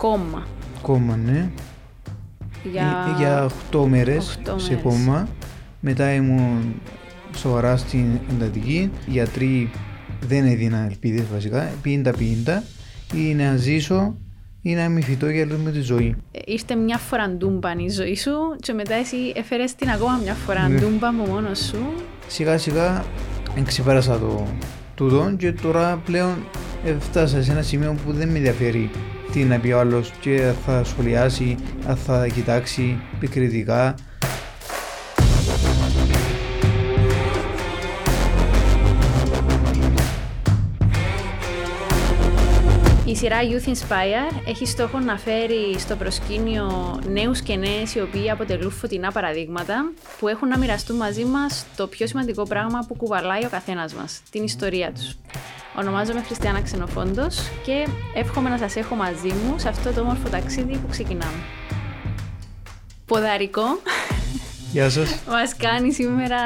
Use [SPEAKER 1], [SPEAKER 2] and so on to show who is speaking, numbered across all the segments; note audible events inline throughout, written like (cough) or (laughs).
[SPEAKER 1] Κόμμα.
[SPEAKER 2] Κόμμα, ναι.
[SPEAKER 1] Για,
[SPEAKER 2] Ε, Για 8 μέρες
[SPEAKER 1] Οχτώ
[SPEAKER 2] σε
[SPEAKER 1] μέρες.
[SPEAKER 2] κόμμα. Μετά ήμουν σοβαρά στην εντατική. Οι γιατροί δεν έδιναν ελπίδες βασικά. Πήγαν τα πίντα ή να ζήσω ή να μην φυτώ για λίγο με τη ζωή.
[SPEAKER 1] Ε, Ήρθε μια φορά ντούμπαν η ζωή σου και μετά εσύ έφερες την ακόμα μια φορά
[SPEAKER 2] Ναι.
[SPEAKER 1] ντούμπαν από μόνος σου.
[SPEAKER 2] Σιγά σιγά ξεπέρασα το τούτο και τώρα πλέον έφτασα σε ένα σημείο που δεν με ενδιαφέρει τι να πει ο άλλος και θα σχολιάσει, αν θα κοιτάξει επικριτικά.
[SPEAKER 1] Η σειρά Youth Inspire έχει στόχο να φέρει στο προσκήνιο νέους και νέες οι οποίοι αποτελούν φωτεινά παραδείγματα που έχουν να μοιραστούν μαζί μας το πιο σημαντικό πράγμα που κουβαλάει ο καθένας μας, την ιστορία τους. Ονομάζομαι Χριστιανά Ξενοφόντος και εύχομαι να σας έχω μαζί μου σε αυτό το όμορφο ταξίδι που ξεκινάμε. Ποδαρικό
[SPEAKER 2] Γεια σας.
[SPEAKER 1] μας κάνει σήμερα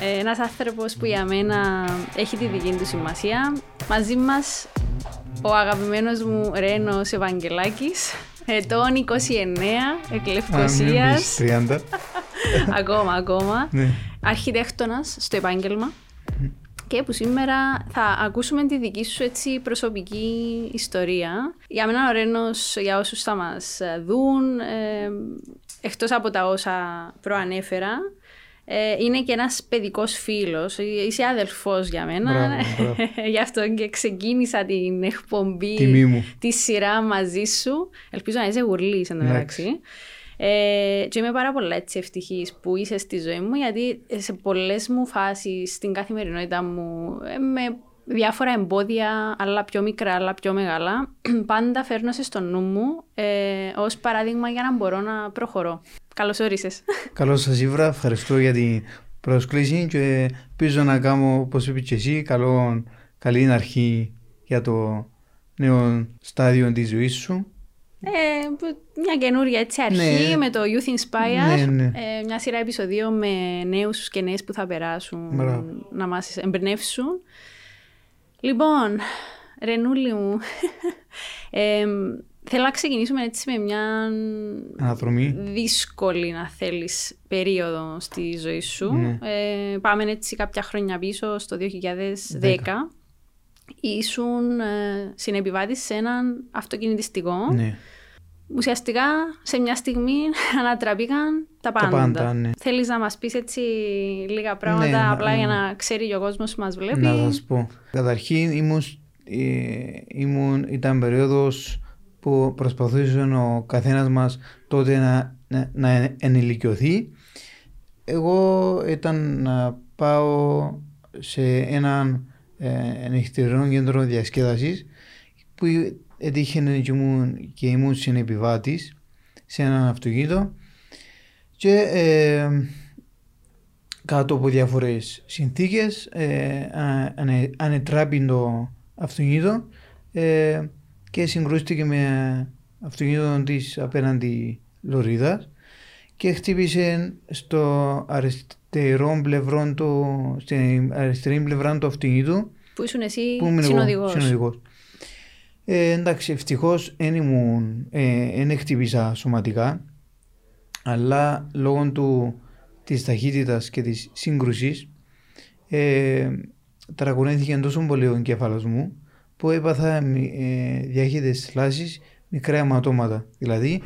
[SPEAKER 1] ε, ένας άνθρωπος που για μένα έχει τη δική του σημασία. Μαζί μας ο αγαπημένος μου Ρένος Ευαγγελάκης, ετών 29, εκ Λευκωσίας,
[SPEAKER 2] 30.
[SPEAKER 1] ακόμα, ακόμα,
[SPEAKER 2] ναι.
[SPEAKER 1] αρχιτέκτονας στο επάγγελμα και που σήμερα θα ακούσουμε τη δική σου έτσι προσωπική ιστορία. Για μένα ο Ρένος, για όσους θα μας ε, δουν, ε, εκτός από τα όσα προανέφερα, ε, είναι και ένας παιδικός φίλος, Ε, είσαι αδελφός για μένα.
[SPEAKER 2] Μπράβο, μπράβο. (laughs)
[SPEAKER 1] Γι' αυτό και ξεκίνησα την εκπομπή,
[SPEAKER 2] Τιμή μου.
[SPEAKER 1] τη σειρά μαζί σου. Ελπίζω να είσαι γουρλής εν τω
[SPEAKER 2] Εντάξει.
[SPEAKER 1] μεταξύ. Ε, και είμαι πάρα πολύ έτσι ευτυχής που είσαι στη ζωή μου γιατί σε πολλές μου φάσεις στην καθημερινότητα μου ε, με διάφορα εμπόδια, άλλα πιο μικρά, άλλα πιο μεγάλα, (clears throat) πάντα φέρνω σε στο νου μου ε, ως παράδειγμα για να μπορώ να προχωρώ. Καλώς όρισες. (laughs)
[SPEAKER 2] Καλώς σας ήβρα, ευχαριστώ για την πρόσκληση και ελπίζω να κάνω, όπως είπες και εσύ, καλό, καλή αρχή για το νέο στάδιο της ζωής σου.
[SPEAKER 1] Ε, που- μια καινούρια έτσι αρχή
[SPEAKER 2] Ναι.
[SPEAKER 1] με το Youth Inspire,
[SPEAKER 2] Ναι, ναι.
[SPEAKER 1] Ε, μια σειρά επεισοδίων με νέους και νέες που θα περάσουν
[SPEAKER 2] Μπράβο.
[SPEAKER 1] να μας εμπνεύσουν. Λοιπόν, Ρενούλη μου, (laughs) ε, θέλω να ξεκινήσουμε έτσι με μια
[SPEAKER 2] Αναδρομή.
[SPEAKER 1] δύσκολη, να θέλεις, περίοδο στη ζωή σου.
[SPEAKER 2] Ναι.
[SPEAKER 1] Ε, πάμε έτσι κάποια χρόνια πίσω, στο 2010.
[SPEAKER 2] Δέκα.
[SPEAKER 1] Ήσουν ε, συνεπιβάτης σε έναν αυτοκινητιστικό.
[SPEAKER 2] Ναι.
[SPEAKER 1] Ουσιαστικά σε μια στιγμή (laughs) ανατραπήκαν τα πάντα.
[SPEAKER 2] πάντα, ναι.
[SPEAKER 1] Θέλεις να μας πεις έτσι λίγα πράγματα
[SPEAKER 2] Ναι, να-
[SPEAKER 1] απλά για
[SPEAKER 2] να-
[SPEAKER 1] να ξέρει και ο κόσμος που μας βλέπει.
[SPEAKER 2] Να σας πω. Καταρχήν ήμουν, ε, ήμουν, ήταν περίοδος που προσπαθούσε ο καθένας μας τότε να, να, να ενηλικιωθεί. Εγώ ήταν να πάω σε έναν ε, νυχτερινό κέντρο διασκέδασης που έτυχε και ήμουν, και ήμουν συνεπιβάτης σε έναν αυτοκίνητο και ε, κάτω από διάφορες συνθήκες ε, α- ανε- ανετράπη το αυτοκίνητο ε, και συγκρούστηκε με αυτοκίνητο της απέναντι λωρίδας και χτύπησε στο αριστερό πλευρό του, στην αριστερή πλευρά του αυτοκίνητου
[SPEAKER 1] Που ήσουν εσύ
[SPEAKER 2] που ήμουν εγώ,
[SPEAKER 1] συνοδηγός.
[SPEAKER 2] συνοδηγός. Ε, εντάξει, ευτυχώς δεν ήμουν, ε, δεν χτύπησα σωματικά, αλλά λόγω του, της ταχύτητας και της σύγκρουσης ε, τραγωνέθηκε τόσο πολύ ο εγκέφαλος μου που έπαθα μη- ε, διάχυτες θλάσεις, μικρά αιματώματα. Δηλαδή,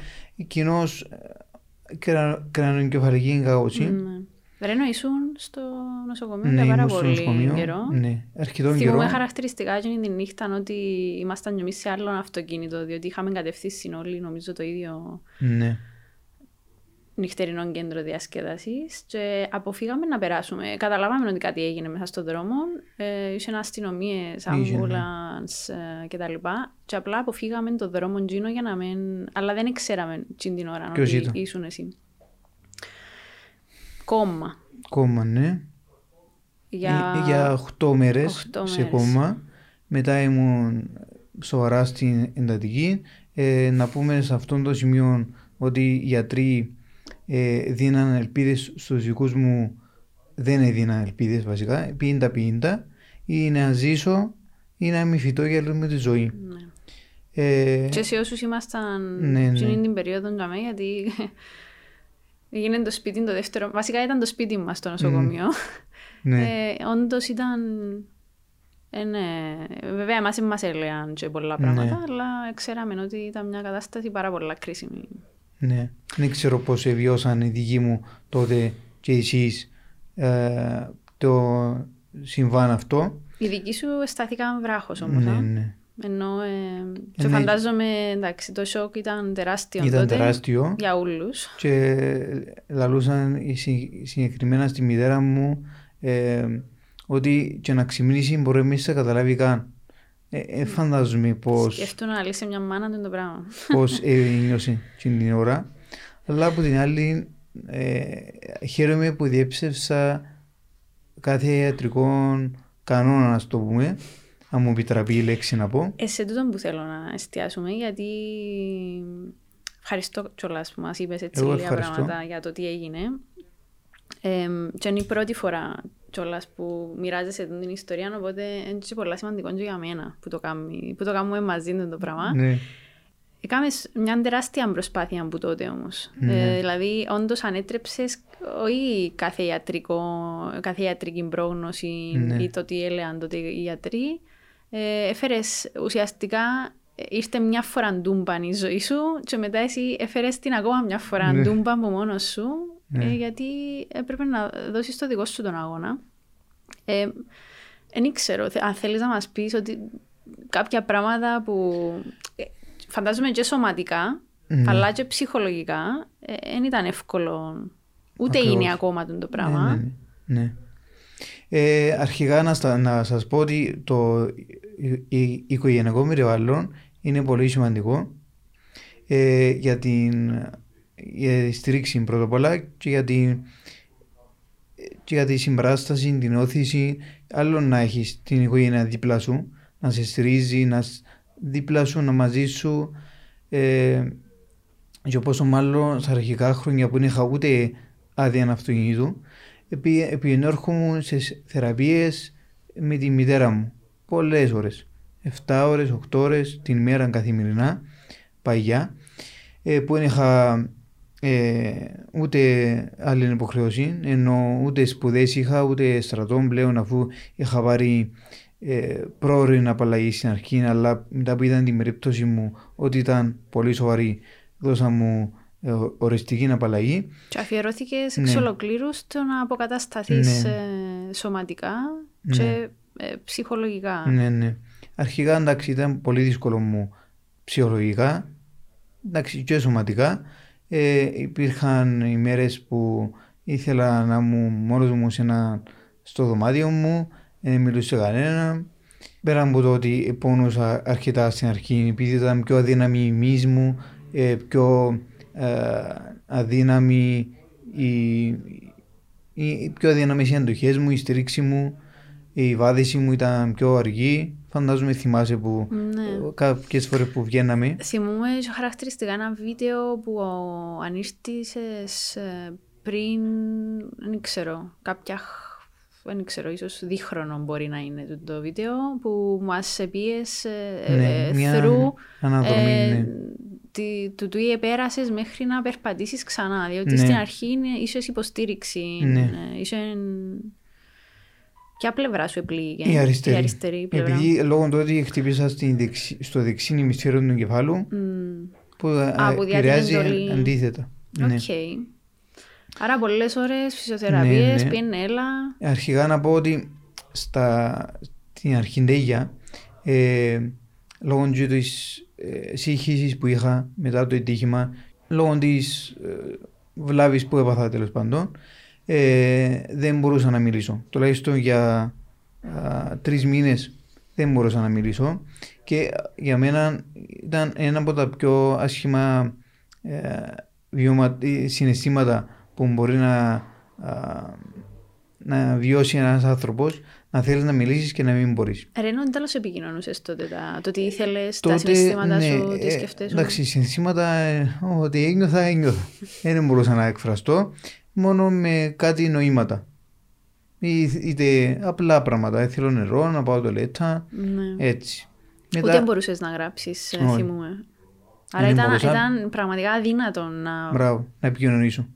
[SPEAKER 2] κοινώς ε, κρα- κρανιογκεφαλική εγκαγώση.
[SPEAKER 1] Ναι. Ρένο, ήσουν στο νοσοκομείο
[SPEAKER 2] Ναι,
[SPEAKER 1] για πάρα
[SPEAKER 2] ήμουν στο
[SPEAKER 1] πολύ
[SPEAKER 2] νοσοκομείο.
[SPEAKER 1] καιρό.
[SPEAKER 2] Ναι, αρκετό
[SPEAKER 1] Θυμούμαι
[SPEAKER 2] καιρό.
[SPEAKER 1] χαρακτηριστικά εκείνη τη νύχτα ότι ήμασταν κι εμείς σε άλλο αυτοκίνητο, διότι είχαμε κατευθύνσει όλοι νομίζω το ίδιο
[SPEAKER 2] Ναι.
[SPEAKER 1] Νυχτερινό κέντρο διασκέδασης και αποφύγαμε να περάσουμε. Καταλάβαμε ότι κάτι έγινε μέσα στον δρόμο. Ε, Είχε αστυνομίες,
[SPEAKER 2] ναι.
[SPEAKER 1] ambulance ε, κτλ. Και απλά αποφύγαμε τον δρόμο Τζίνο για να μην. Αλλά δεν ξέραμε εκείνη την ώρα
[SPEAKER 2] Ποιος
[SPEAKER 1] ότι
[SPEAKER 2] ήταν;
[SPEAKER 1] ήσουν εσύ. Κόμμα.
[SPEAKER 2] Κόμμα, ναι.
[SPEAKER 1] Για...
[SPEAKER 2] Ε, για 8 μέρες
[SPEAKER 1] οχτώ
[SPEAKER 2] σε
[SPEAKER 1] μέρες.
[SPEAKER 2] κόμμα. Μετά ήμουν σοβαρά στην εντατική. Ε, να πούμε σε αυτόν το σημείο ότι οι γιατροί ε, δίναν ελπίδες στους δικούς μου δεν έδιναν ελπίδες βασικά, πίντα πίντα ή να ζήσω ή να μην φυτώ για λίγο με τη ζωή.
[SPEAKER 1] Ναι.
[SPEAKER 2] Ε,
[SPEAKER 1] Και σε όσους ήμασταν
[SPEAKER 2] Ναι, ναι.
[SPEAKER 1] εκείνη την περίοδο για μένα, γιατί (laughs) έγινε το σπίτι το δεύτερο. Βασικά ήταν το σπίτι μας το νοσοκομείο.
[SPEAKER 2] ναι,
[SPEAKER 1] Ε, όντως ήταν... Ε, ναι. Βέβαια, εμάς δεν μας έλεγαν και πολλά
[SPEAKER 2] Ναι.
[SPEAKER 1] πράγματα, αλλά ξέραμε ότι ήταν μια κατάσταση πάρα πολλά κρίσιμη.
[SPEAKER 2] Ναι. Δεν ξέρω πώς εβιώσαν οι δικοί μου τότε και εσείς ε, το συμβάν αυτό.
[SPEAKER 1] Οι δικοί σου αισθάθηκαν βράχος όμως.
[SPEAKER 2] Ναι,
[SPEAKER 1] α.
[SPEAKER 2] ναι.
[SPEAKER 1] Ενώ, ε, και
[SPEAKER 2] Ναι.
[SPEAKER 1] φαντάζομαι, εντάξει, το σοκ ήταν τεράστιο
[SPEAKER 2] Ήταν
[SPEAKER 1] τότε
[SPEAKER 2] τεράστιο
[SPEAKER 1] για όλους.
[SPEAKER 2] και λαλούσαν οι συ- συγκεκριμένα στη μητέρα μου ε, ότι και να ξυπνήσει μπορεί να μην σε καταλάβει καν. Ε, ε, φαντάζομαι πώς,
[SPEAKER 1] Σκέφτομαι να λύσει μια μάνα του το πράγμα.
[SPEAKER 2] πώς ένιωσε (laughs) εκείνη την ώρα. Αλλά από την άλλη ε, χαίρομαι που διέψευσα κάθε ιατρικό κανόνα, να το πούμε, αν μου επιτραπεί η λέξη να πω.
[SPEAKER 1] Ε, σε τούτο που θέλω να εστιάσουμε, γιατί ευχαριστώ κιόλας που μας είπες έτσι
[SPEAKER 2] Εγώ
[SPEAKER 1] λίγα
[SPEAKER 2] ευχαριστώ.
[SPEAKER 1] πράγματα για το τι έγινε. Ε, και είναι η πρώτη φορά κιόλας που μοιράζεσαι την ιστορία, οπότε είναι και πολλά σημαντικό και για μένα που το, κάνει, που το κάνουμε μαζί το πράγμα.
[SPEAKER 2] Ναι,
[SPEAKER 1] Έκαμες μια τεράστια προσπάθεια από τότε όμως.
[SPEAKER 2] Ναι.
[SPEAKER 1] Ε, δηλαδή, όντως ανέτρεψες όχι κάθε, ιατρικό, κάθε ιατρική πρόγνωση
[SPEAKER 2] Ναι.
[SPEAKER 1] ή το τι έλεγαν τότε οι γιατροί. Ε, έφερες ουσιαστικά, ε, ήρθε μια φορά ντούμπαν η ζωή σου και μετά εσύ έφερες την ακόμα μια φορά
[SPEAKER 2] Ναι.
[SPEAKER 1] ντούμπαν από μόνος σου
[SPEAKER 2] Ναι.
[SPEAKER 1] ε, γιατί έπρεπε να δώσεις το δικό σου τον αγώνα. Ε, δεν ξέρω, θε- αν θέλεις να μας πεις ότι κάποια πράγματα που ε, φαντάζομαι και σωματικά
[SPEAKER 2] Ναι.
[SPEAKER 1] αλλά και ψυχολογικά δεν ήταν εύκολο ούτε
[SPEAKER 2] Ακριβώς.
[SPEAKER 1] είναι ακόμα το πράγμα.
[SPEAKER 2] Ναι, ναι, ναι. Ε, αρχικά να, στα, να σας πω ότι το η- η- οικογενειακό περιβάλλον είναι πολύ σημαντικό ε, για την για τη στήριξη πρώτα απ' όλα και για, την, και για τη συμπράσταση, την όθηση άλλο να έχεις την οικογένεια δίπλα σου να σε στηρίζει, να σ- δίπλα σου, να μαζί σου ε, και πόσο μάλλον στα αρχικά χρόνια που δεν είχα ούτε άδεια αυτοκινήτου επί, επινέρχομαι σε θεραπείες με τη μητέρα μου. Πολλές ώρες. 7 ώρες, 8 ώρες την μέρα καθημερινά παγιά ε, που δεν είχα ε, ούτε άλλη υποχρέωση ενώ ούτε σπουδές είχα ούτε στρατό πλέον αφού είχα πάρει ε, πρόωρη απαλλαγή στην αρχή αλλά μετά που είδαν την περίπτωση μου ότι ήταν πολύ σοβαρή δώσα μου ε, οριστική απαλλαγή
[SPEAKER 1] Και αφιερώθηκες
[SPEAKER 2] Ναι.
[SPEAKER 1] εξ ολοκλήρους στο να αποκατασταθείς
[SPEAKER 2] Ναι.
[SPEAKER 1] ε, σωματικά
[SPEAKER 2] Ναι.
[SPEAKER 1] και ε, ψυχολογικά.
[SPEAKER 2] Ναι, ναι. Αρχικά εντάξει ήταν πολύ δύσκολο μου ψυχολογικά εντάξει και σωματικά ε, υπήρχαν ημέρες που ήθελα να μου μόνος μου σε ένα, στο δωμάτιο μου δεν μιλούσα σε κανένα πέρα από το ότι πόνουσα αρκετά στην αρχή επειδή ήταν πιο αδύναμη η μυς μου ε, πιο ε, αδύναμη η, οι, οι πιο αδύναμες οι αντοχές μου, η στήριξη μου η βάδιση μου ήταν πιο αργή. Φαντάζομαι θυμάσαι που
[SPEAKER 1] Ναι.
[SPEAKER 2] κάποιες φορές που βγαίναμε.
[SPEAKER 1] Θυμούμαι και χαρακτηριστικά ένα βίντεο που ανήρτησες ε, πριν, δεν ξέρω, κάποια, χ- δεν ξέρω, ίσως δίχρονο μπορεί να είναι το, το βίντεο που μας επίες ε,
[SPEAKER 2] Ναι,
[SPEAKER 1] ε,
[SPEAKER 2] μια
[SPEAKER 1] through
[SPEAKER 2] αναδρομή,
[SPEAKER 1] ε,
[SPEAKER 2] ναι.
[SPEAKER 1] τι- του τι επέρασες μέχρι να περπατήσεις ξανά. Διότι
[SPEAKER 2] Ναι.
[SPEAKER 1] στην αρχή είναι, ίσως υποστήριξη,
[SPEAKER 2] Ναι.
[SPEAKER 1] ε, ίσως Ποια πλευρά σου επλήγει,
[SPEAKER 2] Η αριστερή.
[SPEAKER 1] η αριστερή πλευρά.
[SPEAKER 2] Επειδή λόγω του ότι χτύπησα στην δεξι- στο δεξί ημισφαίρο του εγκεφάλου
[SPEAKER 1] Μμ.
[SPEAKER 2] που, ε,
[SPEAKER 1] Α, που
[SPEAKER 2] επηρεάζει
[SPEAKER 1] διατηρεί εντολή.
[SPEAKER 2] αντίθετα. Ναι.
[SPEAKER 1] Οκ. Άρα πολλές ώρες φυσιοθεραπείες,
[SPEAKER 2] Ναι, ναι.
[SPEAKER 1] πιένε έλα.
[SPEAKER 2] Αρχικά να πω ότι στα, στην αρχιντέγια ε, λόγω και της ε, σύγχυσης που είχα μετά το ατύχημα λόγω της ε, βλάβης που έπαθα τέλος πάντων ε, δεν μπορούσα να μιλήσω. Τουλάχιστον για α, τρεις μήνες δεν μπορούσα να μιλήσω και για μένα ήταν ένα από τα πιο άσχημα ε, βιωμα- ε, συναισθήματα που μπορεί να, α, να βιώσει ένας άνθρωπος να θέλεις να μιλήσεις και να μην μπορείς.
[SPEAKER 1] Ρε, ενώ τέλος επικοινωνούσες τότε τα, το τι ήθελες, τα συναισθήματα σου, τι
[SPEAKER 2] ε,
[SPEAKER 1] σκεφτέσαι.
[SPEAKER 2] Εντάξει, συναισθήματα ε, ότι ένιωθα, ένιωθα. (laughs) δεν μπορούσα να εκφραστώ μόνο με κάτι νοήματα. Ή- Είτε απλά πράγματα. Ε, Θέλω νερό, να πάω τολέτα,
[SPEAKER 1] Ναι.
[SPEAKER 2] έτσι. Μετά...
[SPEAKER 1] Ούτε μπορούσες να γράψεις,
[SPEAKER 2] Όχι.
[SPEAKER 1] θυμούμαι. Άρα
[SPEAKER 2] Δεν
[SPEAKER 1] ήταν,
[SPEAKER 2] μπορούσα.
[SPEAKER 1] ήταν πραγματικά αδύνατο να.
[SPEAKER 2] Μπράβο, να επικοινωνήσω.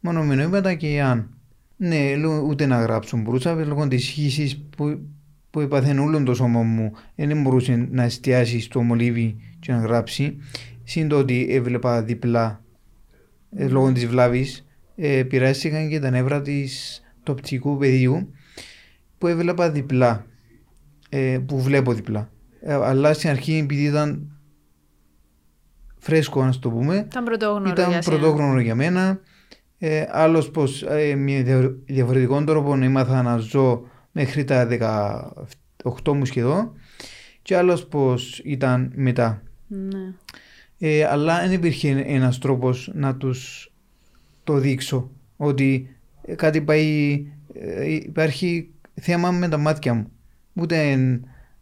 [SPEAKER 2] Μόνο μηνύματα και αν. Ναι, λο- ούτε να γράψω μπορούσα, λόγω της χύση που, που επαθαίνει όλο το σώμα μου, δεν μπορούσε να εστιάσει στο μολύβι και να γράψει. Συν το ότι έβλεπα διπλά ε, λόγω της βλάβης, ε, πειράστηκαν και τα νεύρα της, του οπτικού πεδίου που έβλεπα διπλά. Ε, που βλέπω διπλά. Ε, αλλά στην αρχή, επειδή ήταν φρέσκο, να το πούμε,
[SPEAKER 1] Ήταν πρωτόγνωρο.
[SPEAKER 2] ήταν
[SPEAKER 1] για σένα.
[SPEAKER 2] πρωτόγνωρο για μένα. Ε, άλλος πως ε, με δια- διαφορετικό τρόπο έμαθα να ζω μέχρι τα 18 μου σχεδόν και άλλος πως ήταν μετά.
[SPEAKER 1] Ναι.
[SPEAKER 2] Ε, αλλά δεν υπήρχε ένας τρόπος να τους το δείξω ότι ε, κάτι πάει, ε, υπάρχει θέμα με τα μάτια μου. Ούτε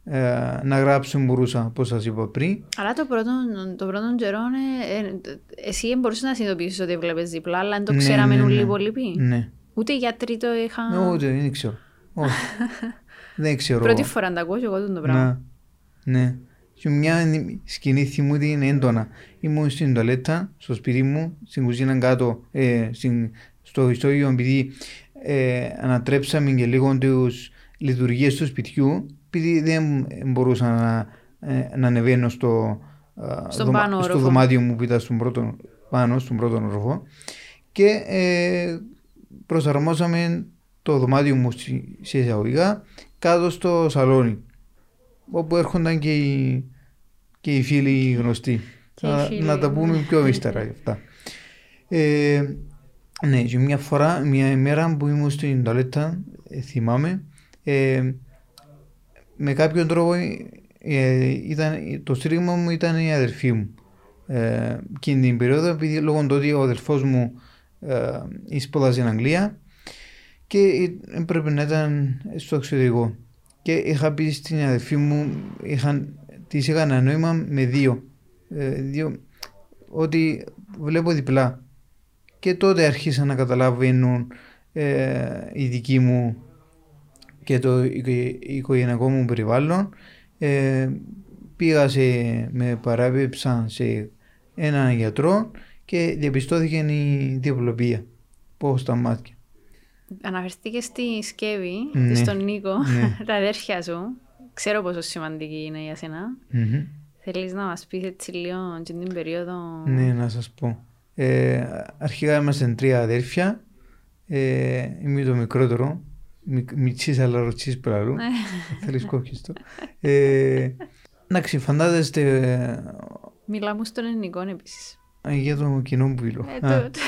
[SPEAKER 2] ε, να γράψω μπορούσα, όπως σας είπα πριν.
[SPEAKER 1] Αλλά το πρώτο, το πρώτο καιρό, ε, ε, εσύ μπορούσες να συνειδητοποιήσεις ότι βλέπει διπλά, αλλά δεν το
[SPEAKER 2] Ναι,
[SPEAKER 1] ξέραμε
[SPEAKER 2] ναι,
[SPEAKER 1] όλοι οι
[SPEAKER 2] ναι.
[SPEAKER 1] υπόλοιποι.
[SPEAKER 2] Ναι.
[SPEAKER 1] Ούτε οι γιατροί το είχαν.
[SPEAKER 2] Ούτε, δεν ξέρω. Όχι. (laughs) δεν ξέρω.
[SPEAKER 1] Πρώτη φορά να τα ακούω και εγώ αυτό το πράγμα.
[SPEAKER 2] Να, ναι. Και μια σκηνή θυμού την έντονα. Ήμουν στην τουαλέτα, στο σπίτι μου, στην κουζίνα κάτω, ε, στην, στο ιστόγειο, επειδή ε, ανατρέψαμε και λίγο τις λειτουργίες του σπιτιού, επειδή δεν μπορούσα να, ε, να ανεβαίνω στο, ε,
[SPEAKER 1] Στον πάνω
[SPEAKER 2] στο
[SPEAKER 1] όροφο.
[SPEAKER 2] δωμάτιο μου που ήταν στον πρώτο, πάνω, στον πρώτο όροφο και ε, προσαρμόσαμε το δωμάτιο μου στη- σε εισαγωγικά κάτω στο σαλόνι όπου έρχονταν και οι, και οι φίλοι οι γνωστοί.
[SPEAKER 1] Και οι
[SPEAKER 2] Να,
[SPEAKER 1] φίλοι,
[SPEAKER 2] να τα πούμε
[SPEAKER 1] ναι.
[SPEAKER 2] πιο ύστερα γι' αυτά. Ε, ναι, και μια φορά, μια ημέρα που ήμουν στην τουαλέτα, ε, θυμάμαι, ε, με κάποιον τρόπο ε, ήταν, το στήριγμα μου ήταν η αδερφή μου. Ε, εκείνη την περίοδο, επειδή λόγω του ότι ο αδερφός μου ε, σπούδαζε στην Αγγλία και ε, έπρεπε να ήταν στο εξωτερικό. Και είχα πει στην αδερφή μου, είχαν, της είχα ένα νόημα με δύο, ε, δύο ότι βλέπω διπλά. Και τότε άρχισαν να καταλαβαίνουν ε, οι δικοί μου και το οικο- οικογενειακό μου περιβάλλον. Ε, πήγα σε, με παράπεψαν σε έναν γιατρό και διαπιστώθηκε η διαπλοπία. Πώ στα μάτια.
[SPEAKER 1] Αναφερθήκες στη Σκεύη,
[SPEAKER 2] Ναι.
[SPEAKER 1] στον Νίκο,
[SPEAKER 2] Ναι. (laughs)
[SPEAKER 1] τα αδέρφια σου. Ξέρω πόσο σημαντική είναι για σένα.
[SPEAKER 2] Μμμ.
[SPEAKER 1] Θέλεις να μας πεις έτσι λίγο και την περίοδο...
[SPEAKER 2] Ναι, να σας πω. Ε, αρχικά είμαστε τρία αδέρφια. Ε, είμαι το μικρότερο. Μικ, μητσής αλλά ροτσής πραλού.
[SPEAKER 1] Ναι. (laughs)
[SPEAKER 2] Θέλεις κόκκιστο. Ε, εντάξει, φαντάζεστε
[SPEAKER 1] Μιλάμε στον ελληνικό επίσης.
[SPEAKER 2] Ε, για το κοινό που μιλώ.
[SPEAKER 1] Ε,
[SPEAKER 2] Α,
[SPEAKER 1] το- το-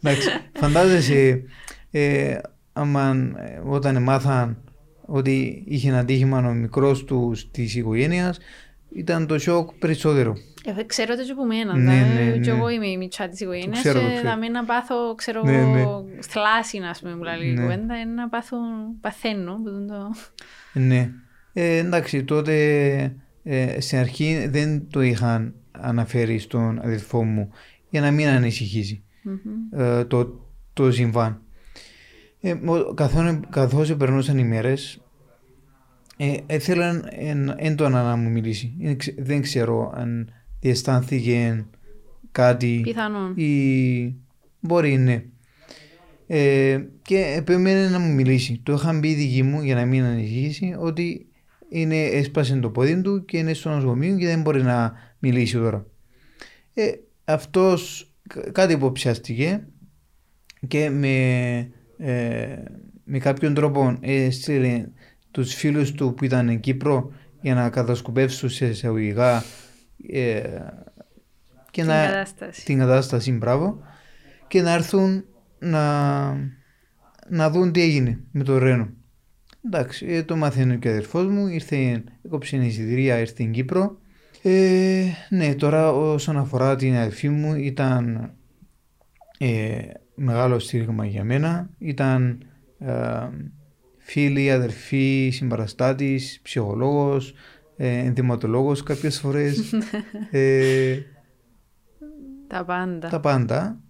[SPEAKER 1] (laughs)
[SPEAKER 2] Εντάξει, φαντάζεσαι ε, άμα ε, όταν μάθαν ότι είχε ένα τύχημα ο μικρός τους της οικογένειας ήταν το σοκ περισσότερο.
[SPEAKER 1] Ε, ξέρω το και από μένα.
[SPEAKER 2] Ναι,
[SPEAKER 1] Ναι,
[SPEAKER 2] ναι,
[SPEAKER 1] Και
[SPEAKER 2] ναι.
[SPEAKER 1] εγώ είμαι η μητσά της οικογένειας
[SPEAKER 2] ξέρω, το
[SPEAKER 1] και
[SPEAKER 2] ξέρω.
[SPEAKER 1] θα μην να πάθω, ξέρω
[SPEAKER 2] Ναι,
[SPEAKER 1] εγώ, θλάση, να πούμε, που λέει η
[SPEAKER 2] Ναι.
[SPEAKER 1] κουβέντα, είναι να πάθω, παθαίνω. που τον το...
[SPEAKER 2] Ναι. Ε, εντάξει, τότε ε, στην αρχή δεν το είχαν αναφέρει στον αδελφό μου για να μην ανησυχήσει
[SPEAKER 1] Μμμ.
[SPEAKER 2] ε, το, το συμβάν. Ε, μο- καθώς, καθώς περνούσαν οι μέρες ε, ήθελαν εν- έντονα να μου μιλήσει. Δεν ξε- Δεν ξέρω αν διαισθάνθηκε κάτι
[SPEAKER 1] Πιθανόν.
[SPEAKER 2] ή μπορεί ναι. Ε, και επέμενε να μου μιλήσει. Το είχαν πει οι δικοί μου για να μην ανησυχήσει ότι είναι, έσπασε το πόδι του και είναι στο νοσοκομείο και δεν μπορεί να μιλήσει τώρα. Ε, αυτός κα- κάτι υποψιάστηκε και με, ε, με κάποιον τρόπο έστειλε τους φίλους του που ήταν εν Κύπρο για να κατασκοπεύσουν σε εισαγωγικά ε, και
[SPEAKER 1] Την
[SPEAKER 2] να,
[SPEAKER 1] κατάσταση.
[SPEAKER 2] την κατάσταση, μπράβο, και να έρθουν να, να δουν τι έγινε με το Ρένο. Εντάξει, ε, το μαθαίνει και ο αδερφός μου, ήρθε, έκοψε η εισιτηρία, ήρθε στην Κύπρο. Ε, ναι, τώρα όσον αφορά την αδερφή μου ήταν ε, μεγάλο στήριγμα για μένα. Ήταν ε, φίλη, αδερφή, συμπαραστάτης, ψυχολόγος, ε, ενδυματολόγος κάποιες φορές. (laughs) ε,
[SPEAKER 1] Τα πάντα.
[SPEAKER 2] τα πάντα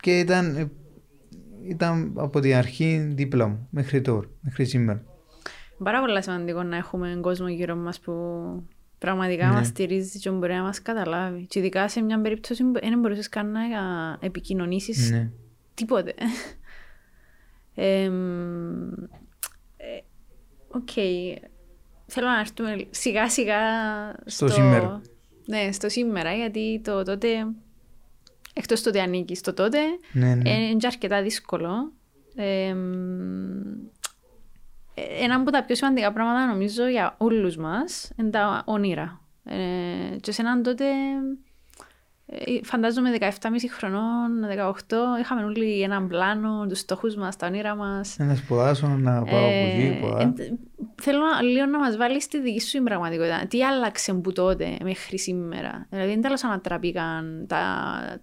[SPEAKER 2] και ήταν, ε, ήταν από την αρχή δίπλα μου μέχρι τώρα, μέχρι σήμερα.
[SPEAKER 1] Πάρα πολύ σημαντικό να έχουμε κόσμο γύρω μας που πραγματικά
[SPEAKER 2] Ναι.
[SPEAKER 1] μας στηρίζει και μπορεί να μας καταλάβει. Και ειδικά σε μια περίπτωση που δεν μπορούσες καν να επικοινωνήσεις
[SPEAKER 2] Ναι.
[SPEAKER 1] τίποτε. (laughs) Εμ, ε, Οκ. Θέλω να έρθουμε σιγά σιγά
[SPEAKER 2] Στο σήμερα.
[SPEAKER 1] Ναι, στο σήμερα, γιατί το τότε, εκτός το ότι ανήκει στο τότε,
[SPEAKER 2] Ναι, ναι.
[SPEAKER 1] ε, είναι και αρκετά δύσκολο. Εμ, ε, ένα από τα πιο σημαντικά πράγματα νομίζω για όλους μας είναι τα όνειρα. Ε, και σε έναν τότε, ε, φαντάζομαι 17,5 χρονών, 18, είχαμε όλοι έναν πλάνο, τους στόχους μας, τα όνειρα μας.
[SPEAKER 2] Να σπουδάσω, να πάω από εκεί, πολλά.
[SPEAKER 1] Ε, ε, θέλω να- λίγο να μας βάλεις στη δική σου την πραγματικότητα. Τι άλλαξε που τότε μέχρι σήμερα; Δηλαδή δεν τέλος ανατραπήκαν τα,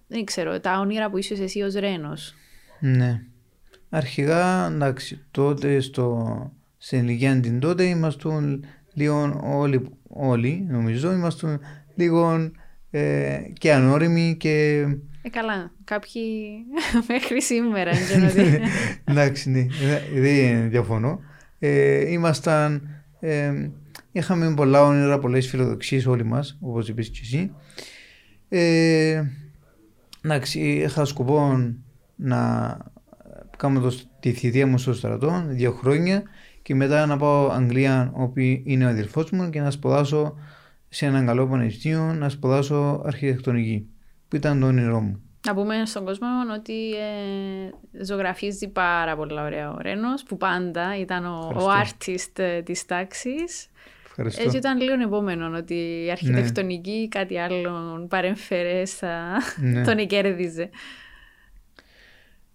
[SPEAKER 1] δεν ξέρω, τα όνειρα που είσαι εσύ ως Ρένος.
[SPEAKER 2] Ναι. Αρχικά, εντάξει, τότε στο, στην ηλικία την τότε ήμασταν λίγο όλοι, όλοι νομίζω, ήμασταν λίγο ε, και ανώριμοι και
[SPEAKER 1] Ε, καλά, κάποιοι (laughs) μέχρι σήμερα. δεν ξέρω τι.
[SPEAKER 2] εντάξει, ναι, ε, δεν διαφωνώ. Ε, ήμασταν, ε, είχαμε πολλά όνειρα, πολλές φιλοδοξίες όλοι μας, όπως είπες και εσύ. Ε, εντάξει, είχα σκοπό να κάνω το, τη θητεία μου στο στρατό, δύο χρόνια και μετά να πάω Αγγλία όπου είναι ο αδελφός μου και να σπουδάσω σε έναν καλό πανεπιστήμιο, να σπουδάσω αρχιτεκτονική, που ήταν το όνειρό μου.
[SPEAKER 1] Να πούμε στον κόσμο ότι ε, ζωγραφίζει πάρα πολλά ωραία ο Ρένος, που πάντα ήταν ο, ο
[SPEAKER 2] Ευχαριστώ.
[SPEAKER 1] artist ε, της τάξης.
[SPEAKER 2] Ευχαριστώ.
[SPEAKER 1] Έτσι ήταν λίγο επόμενο ότι η αρχιτεκτονική ή κάτι άλλο παρεμφερέ θα
[SPEAKER 2] Ναι.
[SPEAKER 1] τον κέρδιζε.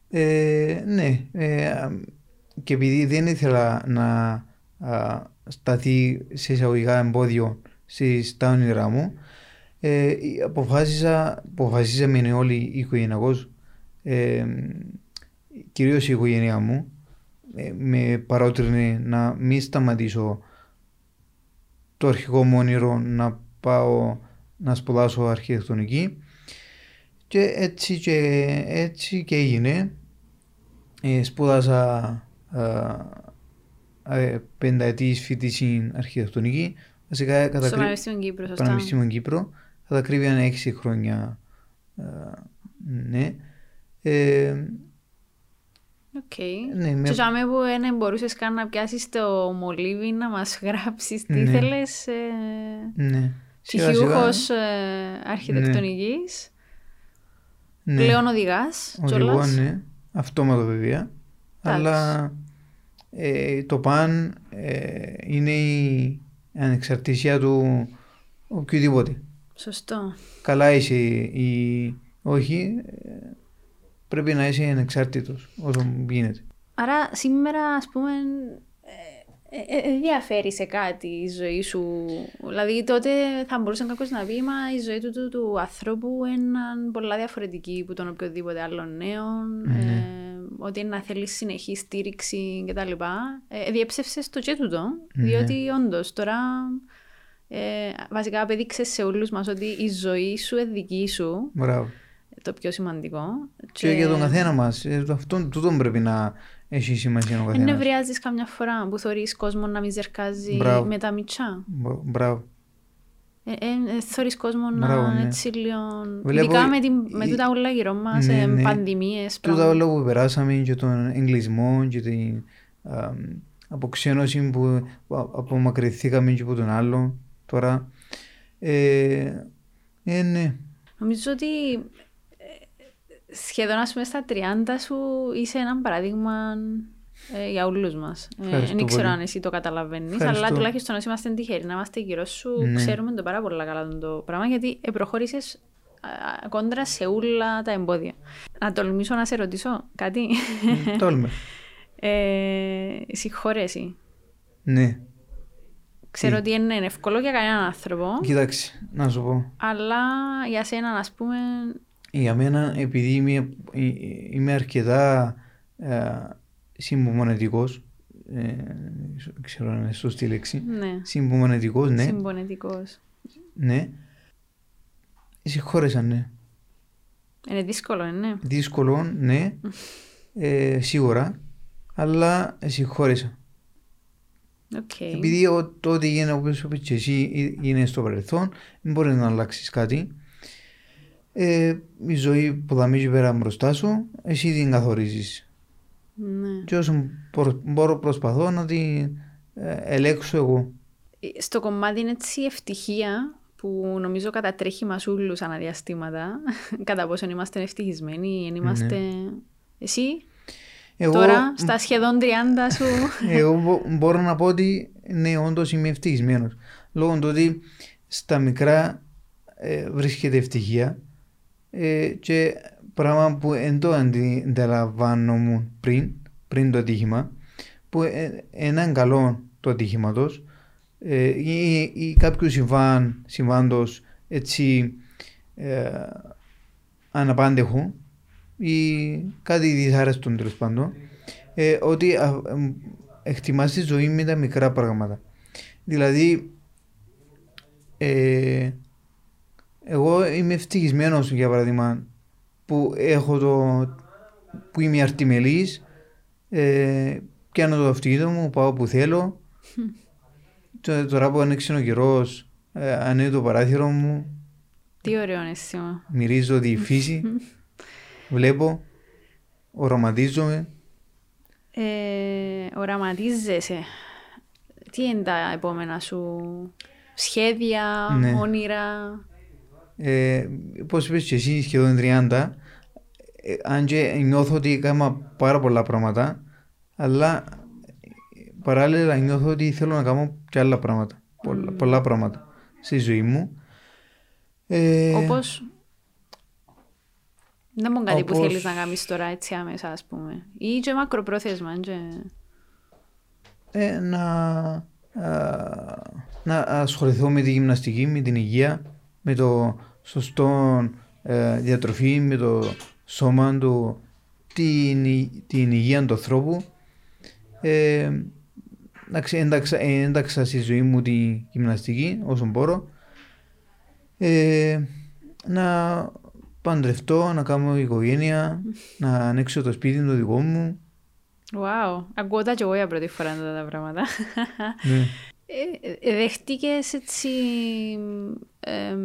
[SPEAKER 2] Ε, ναι, ε, και επειδή δεν ήθελα να α, σταθεί σε εισαγωγικά εμπόδιο στις- στα όνειρά μου, ε, αποφάσισα, αποφασίσαμε όλοι οι οικογενειακός, ε, κυρίως η οικογένειά μου, ε, με παρότρινε να μην σταματήσω το αρχικό μου όνειρο να πάω να σπουδάσω αρχιτεκτονική και έτσι και, έτσι και έγινε. Ε, σπούδασα ε, ε, πενταετής φοίτηση αρχιτεκτονική. Βασικά
[SPEAKER 1] Στο
[SPEAKER 2] κατά κρύ-
[SPEAKER 1] Πανεπιστήμιο Κύπρου, σωστά.
[SPEAKER 2] Πανεπιστήμιο Κύπρο. Κατά ακρίβεια είναι έξι χρόνια. ε, ναι. Ε,
[SPEAKER 1] Οκ.
[SPEAKER 2] ναι, με-
[SPEAKER 1] Και τζιαμέ που δεν μπορούσες καν να πιάσεις το μολύβι να μας γράψεις τι
[SPEAKER 2] Ναι.
[SPEAKER 1] ήθελες. Ε,
[SPEAKER 2] ναι. Σιγά σιγά,
[SPEAKER 1] Πτυχιούχος ε, αρχιτεκτονικής,
[SPEAKER 2] ναι.
[SPEAKER 1] πλέον οδηγάς
[SPEAKER 2] Οδηγώ,
[SPEAKER 1] κιόλας.
[SPEAKER 2] ναι. Αυτόματο βέβαια. Αλλά ε, το παν ε, είναι η ανεξαρτησία του οποιοδήποτε.
[SPEAKER 1] Σωστό.
[SPEAKER 2] Καλά είσαι ή όχι, ε, πρέπει να είσαι ανεξάρτητος όσο γίνεται.
[SPEAKER 1] Άρα σήμερα ας πούμε ε, ε, ε, διαφέρει σε κάτι η ζωή σου. Δηλαδή τότε θα μπορούσε κάποιος να πει μα η ζωή του, του, του ανθρώπου είναι πολλά διαφορετική από τον οποιοδήποτε άλλο νέο.
[SPEAKER 2] Ναι.
[SPEAKER 1] Ε, ότι είναι να θέλεις συνεχή στήριξη κτλ. Ε, διέψευσες το και τούτο,
[SPEAKER 2] Ναι.
[SPEAKER 1] διότι όντως τώρα ε, βασικά απέδειξες σε όλους μας ότι η ζωή σου είναι δική σου,
[SPEAKER 2] Μπράβο.
[SPEAKER 1] το πιο σημαντικό.
[SPEAKER 2] Και, για τον καθένα μας, ε, αυτόν τούτον πρέπει να έχει σημασία ο
[SPEAKER 1] Δεν
[SPEAKER 2] καθένας.
[SPEAKER 1] νευριάζεις καμιά φορά που θωρείς κόσμο να μην ζερκάζει
[SPEAKER 2] Μπράβο.
[SPEAKER 1] με τα μιτσά.
[SPEAKER 2] Μπ- Μπράβο.
[SPEAKER 1] Ε, ε, ε, θωρείς κόσμο
[SPEAKER 2] Μπράβο,
[SPEAKER 1] να
[SPEAKER 2] ναι.
[SPEAKER 1] έτσι λίγο...
[SPEAKER 2] Βλέπω
[SPEAKER 1] Ειδικά
[SPEAKER 2] η-
[SPEAKER 1] με, την, με
[SPEAKER 2] η-
[SPEAKER 1] τούτα όλα γύρω μας,
[SPEAKER 2] Ναι,
[SPEAKER 1] ε,
[SPEAKER 2] ναι.
[SPEAKER 1] πανδημίες,
[SPEAKER 2] Τούτα
[SPEAKER 1] πράγματα.
[SPEAKER 2] όλα που περάσαμε και τον εγκλισμό και την α, αποξένωση που που απομακρυνθήκαμε και από τον άλλο τώρα. Ε, ε, ναι.
[SPEAKER 1] Νομίζω ότι ε, σχεδόν ας πούμε στα 30 σου είσαι ένα παράδειγμα ε, για όλους μας. Ε,
[SPEAKER 2] Ευχαριστώ
[SPEAKER 1] δεν ξέρω
[SPEAKER 2] πολύ.
[SPEAKER 1] αν εσύ το καταλαβαίνεις,
[SPEAKER 2] Ευχαριστώ.
[SPEAKER 1] αλλά τουλάχιστον όσοι είμαστε τυχεροί να είμαστε γύρω σου,
[SPEAKER 2] Ναι.
[SPEAKER 1] ξέρουμε το πάρα πολύ καλά το πράγμα, γιατί ε, προχώρησες α, κόντρα σε όλα τα εμπόδια. Να τολμήσω να σε ρωτήσω κάτι.
[SPEAKER 2] Τόλμε.
[SPEAKER 1] Ε, συγχωρέσει.
[SPEAKER 2] Ναι.
[SPEAKER 1] Ξέρω
[SPEAKER 2] Τι;
[SPEAKER 1] ότι είναι εύκολο για κανέναν άνθρωπο,
[SPEAKER 2] Κοίταξε, να σου πω.
[SPEAKER 1] αλλά για σένα, ας πούμε,
[SPEAKER 2] Για μένα, επειδή είμαι, ε, είμαι αρκετά ε, συμπομονετικός, ε, δεν ξέρω αν είναι σωστή λέξη,
[SPEAKER 1] ναι,
[SPEAKER 2] συμπομονετικός, ναι,
[SPEAKER 1] συμπονετικός.
[SPEAKER 2] ναι. Συγχώρεσα, ναι.
[SPEAKER 1] Είναι δύσκολο, ε, ναι.
[SPEAKER 2] Δύσκολο, ναι, ε, σίγουρα, αλλά συγχώρεσα.
[SPEAKER 1] Οκ.
[SPEAKER 2] Επειδή ο, το ότι γίνεται όπως είπες και εσύ είναι στο παρελθόν, δεν μπορεί να αλλάξεις κάτι. Ε, η ζωή που θα μείνει πέρα μπροστά σου, εσύ την καθορίζεις.
[SPEAKER 1] Ναι.
[SPEAKER 2] Και όσο προ- μπορώ προσπαθώ να την ε, ελέγξω εγώ.
[SPEAKER 1] Στο κομμάτι είναι έτσι η ευτυχία που νομίζω κατατρέχει μας όλους αναδιαστήματα. (laughs) Κατά πόσον είμαστε ευτυχισμένοι, εν είμαστε... Εσύ;
[SPEAKER 2] Εγώ,
[SPEAKER 1] τώρα στα σχεδόν 30 σου... (laughs)
[SPEAKER 2] εγώ μπο- μπορώ να πω ότι ναι, όντως είμαι ευτυχισμένος. Λόγω του ότι στα μικρά ε, βρίσκεται ευτυχία ε, και πράγμα που δεν το αντι- αντιλαμβάνομουν πριν, πριν το ατύχημα, που ε, έναν καλό του ατύχηματος ε, ή, ή κάποιου συμβάν, συμβάντος έτσι ε, αναπάντεχου ή κάτι δυσάρεστο τέλος πάντων, ε, ότι α, εμ, εκτιμάς τη ζωή με τα μικρά πράγματα. Δηλαδή, ε, εγώ είμαι ευτυχισμένος για παράδειγμα που έχω το που είμαι αρτιμελής ε, πιάνω το αυτοκίνητο μου, πάω που θέλω (laughs) Τ- τώρα που ανοίξει ο καιρός ε, ανοίγω το παράθυρο μου
[SPEAKER 1] Τι ωραίο είναι αίσθημα.
[SPEAKER 2] μυρίζω τη φύση (laughs) βλέπω οραματίζομαι
[SPEAKER 1] Ε, οραματίζεσαι. Τι είναι τα επόμενα σου σχέδια,
[SPEAKER 2] Ναι.
[SPEAKER 1] όνειρα;
[SPEAKER 2] Ε, πώς είπες και εσύ σχεδόν 30 ε, αν και νιώθω ότι έκανα πάρα πολλά πράγματα αλλά ε, παράλληλα νιώθω ότι θέλω να κάνω και άλλα πράγματα πολλά, πολλά πράγματα στη ζωή μου ε,
[SPEAKER 1] Όπως... Δεν μου κάτι που
[SPEAKER 2] όπως-
[SPEAKER 1] θέλεις να κάνεις τώρα έτσι άμεσα ας πούμε. Ή και μακροπρόθεσμα. Και...
[SPEAKER 2] ε, να, α, να ασχοληθώ με τη γυμναστική, με την υγεία, με το σωστό ε, διατροφή, με το σώμα του, την, η- την υγεία του ανθρώπου. Ε, εντάξει, ένταξα, ένταξα στη ζωή μου τη γυμναστική όσο μπορώ. Ε, να παντρευτώ, να κάνω οικογένεια, να ανοίξω το σπίτι το δικό μου.
[SPEAKER 1] Wow, ακούω τα και εγώ για πρώτη φορά αυτά τα πράγματα.
[SPEAKER 2] Ναι.
[SPEAKER 1] Ε, ε, δέχτηκες έτσι εμ, ε,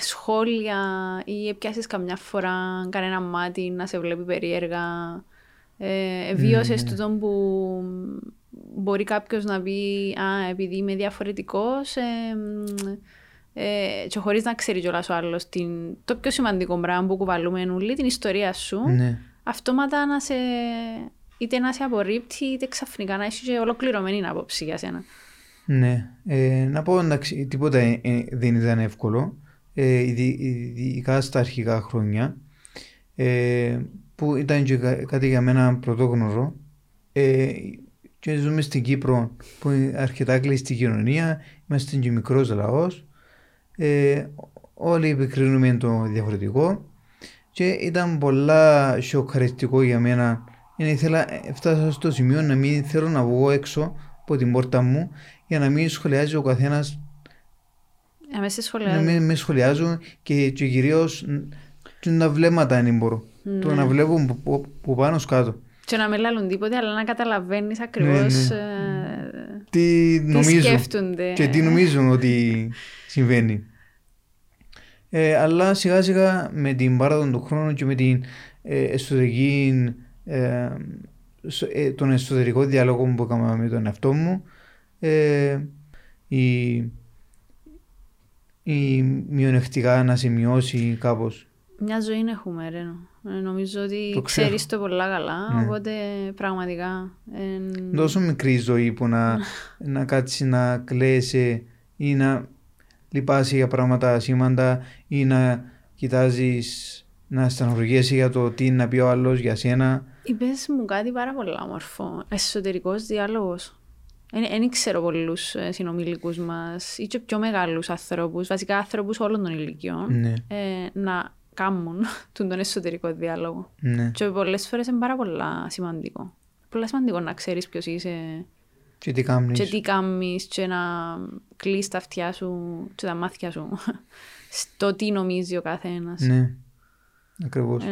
[SPEAKER 1] σχόλια ή έπιασες καμιά φορά κανένα μάτι να σε βλέπει περίεργα; Ε, βίωσες
[SPEAKER 2] Ναι.
[SPEAKER 1] τούτο που μπορεί κάποιος να πει «Α, επειδή είμαι διαφορετικός» ε, μ, ε, και χωρίς να ξέρει κιόλας ο άλλος την, το πιο σημαντικό πράγμα που κουβαλούμε όλοι, την ιστορία σου
[SPEAKER 2] ναι.
[SPEAKER 1] αυτόματα να σε, είτε να σε απορρίπτει, είτε ξαφνικά να έχει και ολοκληρωμένη άποψη για σένα.
[SPEAKER 2] Ναι. Ε, να πω εντάξει, τίποτα ε, ε, δεν ήταν εύκολο. Ε, ειδι- ειδικά στα αρχικά χρόνια. Ε, που ήταν και κα- κάτι για μένα πρωτόγνωρο. Ε, και ζούμε στην Κύπρο που είναι αρκετά κλειστή κοινωνία. Είμαστε και μικρός λαός. Ε, όλοι επικρίνουμε το διαφορετικό. Και ήταν πολλά σοκαριστικό για μένα. Είναι, ήθελα, έφτασα στο σημείο να μην θέλω να βγω έξω από την πόρτα μου για να μην σχολιάζει ο καθένας,
[SPEAKER 1] Αμέσως σε
[SPEAKER 2] να
[SPEAKER 1] σχολιάζω.
[SPEAKER 2] μην με σχολιάζουν και, και κυρίως τα βλέμματα αν μπορώ. Το
[SPEAKER 1] Ναι.
[SPEAKER 2] να βλέπω που, που, που πάνω σκάτω.
[SPEAKER 1] Και να μην λάλλουν τίποτε, αλλά να καταλαβαίνεις ακριβώς
[SPEAKER 2] ναι.
[SPEAKER 1] ε,
[SPEAKER 2] Τι
[SPEAKER 1] τι
[SPEAKER 2] νομίζουν
[SPEAKER 1] σκέφτονται.
[SPEAKER 2] και τι νομίζουν ότι συμβαίνει. Ε, αλλά σιγά σιγά με την πάραδο του χρόνου και με την ε, εσωτερική, ε, σο- ε, τον εσωτερικό διάλογο που έκανα με τον εαυτό μου ε, η, η μειονεκτικά να σημειώσει κάπως.
[SPEAKER 1] Μια ζωή έχουμε, ρε. Ε, Νομίζω ότι
[SPEAKER 2] Το ξέρω.
[SPEAKER 1] ξέρεις το πολλά καλά,
[SPEAKER 2] Ναι.
[SPEAKER 1] οπότε πραγματικά... ε,
[SPEAKER 2] Τόσο μικρή ζωή που να, (laughs) να κάτσεις να κλαίσει ή να λυπάσει για πράγματα σήμαντα ή να κοιτάζεις να στεναχωριέσαι για το τι να πει ο άλλος για σένα.
[SPEAKER 1] Είπες μου κάτι πάρα πολύ όμορφο. Εσωτερικός διάλογος. Δεν ξέρω πολλούς συνομιλικούς μας ή και πιο μεγάλους ανθρώπους, βασικά άνθρωπους όλων των ηλικιών,
[SPEAKER 2] Ναι,
[SPEAKER 1] ε, να κάνουν (laughs) τον, τον εσωτερικό διάλογο.
[SPEAKER 2] ναι.
[SPEAKER 1] Και πολλές φορές είναι πάρα πολλά σημαντικό. Πολλά σημαντικό να ξέρεις ποιος είσαι
[SPEAKER 2] Και τι κάνεις.
[SPEAKER 1] και τι κάνει και να κλείσει τα αυτιά σου και τα μάτια σου (laughs) στο τι νομίζει ο καθένας.
[SPEAKER 2] Ναι, ακριβώς.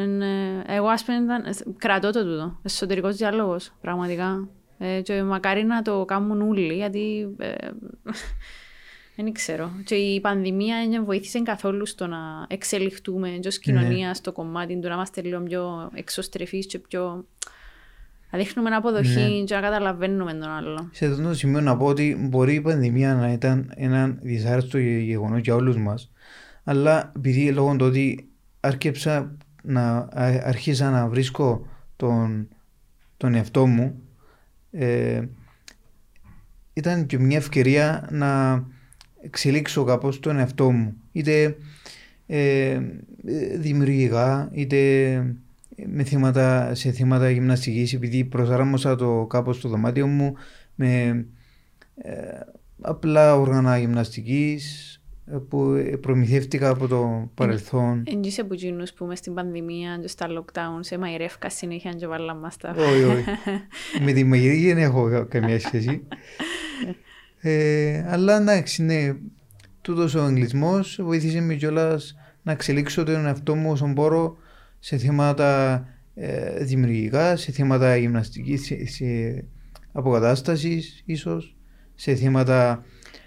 [SPEAKER 1] εγώ, ας πούμε, ήταν, κρατώ το τούτο. Εσωτερικός διάλογος, πραγματικά. Ε, και μακάρι να το κάνουν όλοι, γιατί ε, (laughs) δεν ξέρω. Και η πανδημία δεν βοήθησε καθόλου στο να εξελιχτούμε ως κοινωνία στο κομμάτι του να είμαστε λίγο πιο εξωστρεφείς και πιο... Να δείχνουμε αποδοχή
[SPEAKER 2] Ναι.
[SPEAKER 1] και να καταλαβαίνουμε τον άλλο.
[SPEAKER 2] Σε αυτό το σημείο να πω ότι μπορεί η πανδημία να ήταν ένα δυσάρεστο γεγονό για όλους μας, αλλά επειδή λόγω του ότι άρκεψα να α- αρχίσα να βρίσκω τον, τον εαυτό μου, ε, ήταν και μια ευκαιρία να εξελίξω κάπως τον εαυτό μου. Είτε ε, δημιουργικά, είτε με θύματα, σε θύματα γυμναστικής, επειδή προσάρμοσα το κάπως το δωμάτιο μου με ε, απλά όργανα γυμναστικής ε, που προμηθεύτηκα από το παρελθόν.
[SPEAKER 1] Εν είσαι από εκείνους που μες στην πανδημία και στα lockdown σε μαϊρεύκας συνέχεια και βάλαμε μας τα...
[SPEAKER 2] όχι, όχι. (laughs) με τη μαγειρική δεν έχω κα- καμία σχέση. Ε, αλλά εντάξει, ναι, τούτος ο εγκλισμός βοήθησε με κιόλας να εξελίξω τον εαυτό μου όσο μπορώ σε θέματα ε, δημιουργικά, σε θέματα γυμναστικής, σε, σε αποκατάστασης ίσως, σε θέματα